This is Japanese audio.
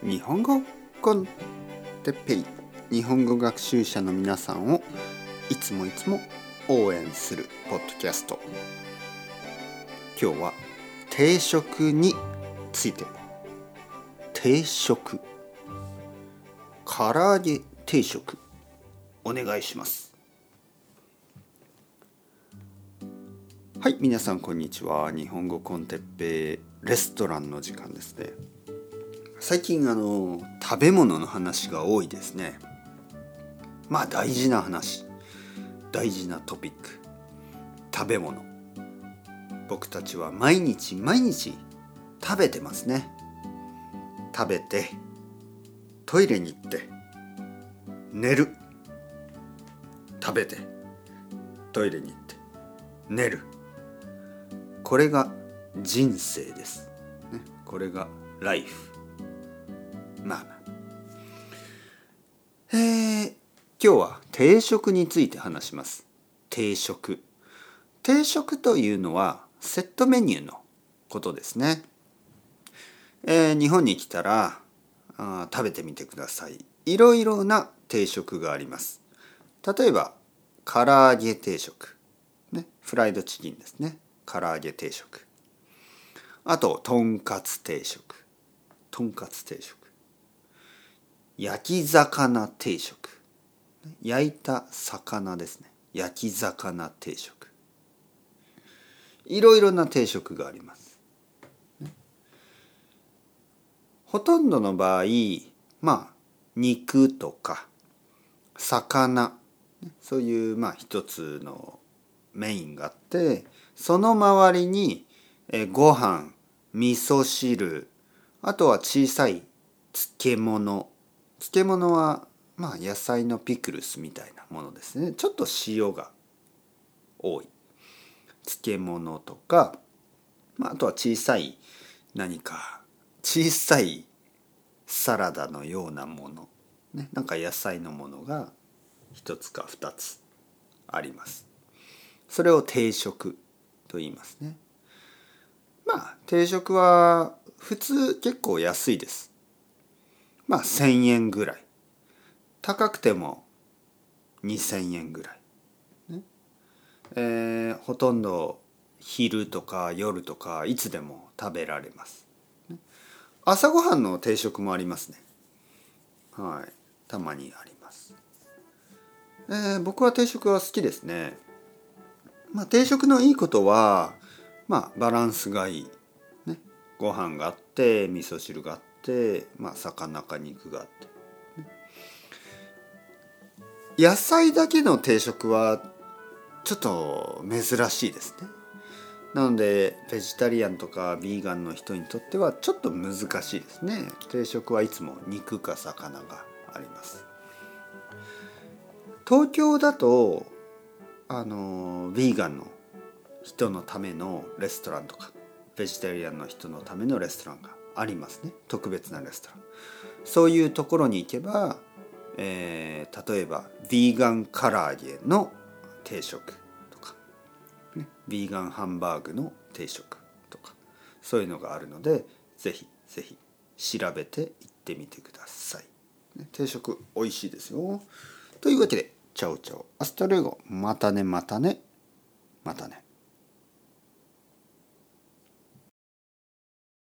日本語コンテッペイ。日本語学習者の皆さんをいつもいつも応援するポッドキャスト。今日は定食について。定食。唐揚げ定食。お願いします。はい皆さんこんにちは。日本語コンテッペイレストランの時間ですね。最近あの食べ物の話が多いですね。まあ大事な話。大事なトピック。食べ物。僕たちは毎日毎日食べてますね。食べてトイレに行って寝る。食べてトイレに行って寝る。これが人生です、ね、これがライフ。まあまあ。えー、今日は定食について話します。定食。定食というのはセットメニューのことですね、えー、日本に来たらあ食べてみてください。いろいろな定食があります。例えば唐揚げ定食、ね、フライドチキンですね。唐揚げ定食。あととんかつ定食。とんかつ定食。焼き魚定食。焼いた魚ですね。焼き魚定食。いろいろな定食があります、ほとんどの場合まあ肉とか魚そういうまあ一つのメインがあってその周りにご飯味噌汁あとは小さい漬物漬物はまあ野菜のピクルスみたいなものですね。ちょっと塩が多い。漬物とか、まあ、あとは小さい何か小さいサラダのようなもの、ね、なんか野菜のものが一つか二つあります。それを定食と言いますね。まあ定食は普通結構安いです。まあ1,000円ぐらい。高くても2,000円ぐらい、ね。えー、ほとんど昼とか夜とかいつでも食べられます、ね、朝ごはんの定食もありますね。はい。たまにあります、えー、僕は定食は好きですね。まあ定食のいいことはまあバランスがいい、ね、ご飯があって味噌汁があって、まあ、魚か肉があって、野菜だけの定食はちょっと珍しいですね。なのでベジタリアンとかビーガンの人にとってはちょっと難しいですね。定食はいつも肉か魚があります。東京だとあのビーガンの人のためのレストランとかベジタリアンの人のためのレストランがありますね。特別なレストラン。そういうところに行けば、えー、例えばビーガン唐揚げの定食とか、ね、ビーガンハンバーグの定食とかそういうのがあるのでぜひぜひ調べて行ってみてください、ね、定食美味しいですよ。というわけでチャオチャオアストレゴ。またねまたねまたね。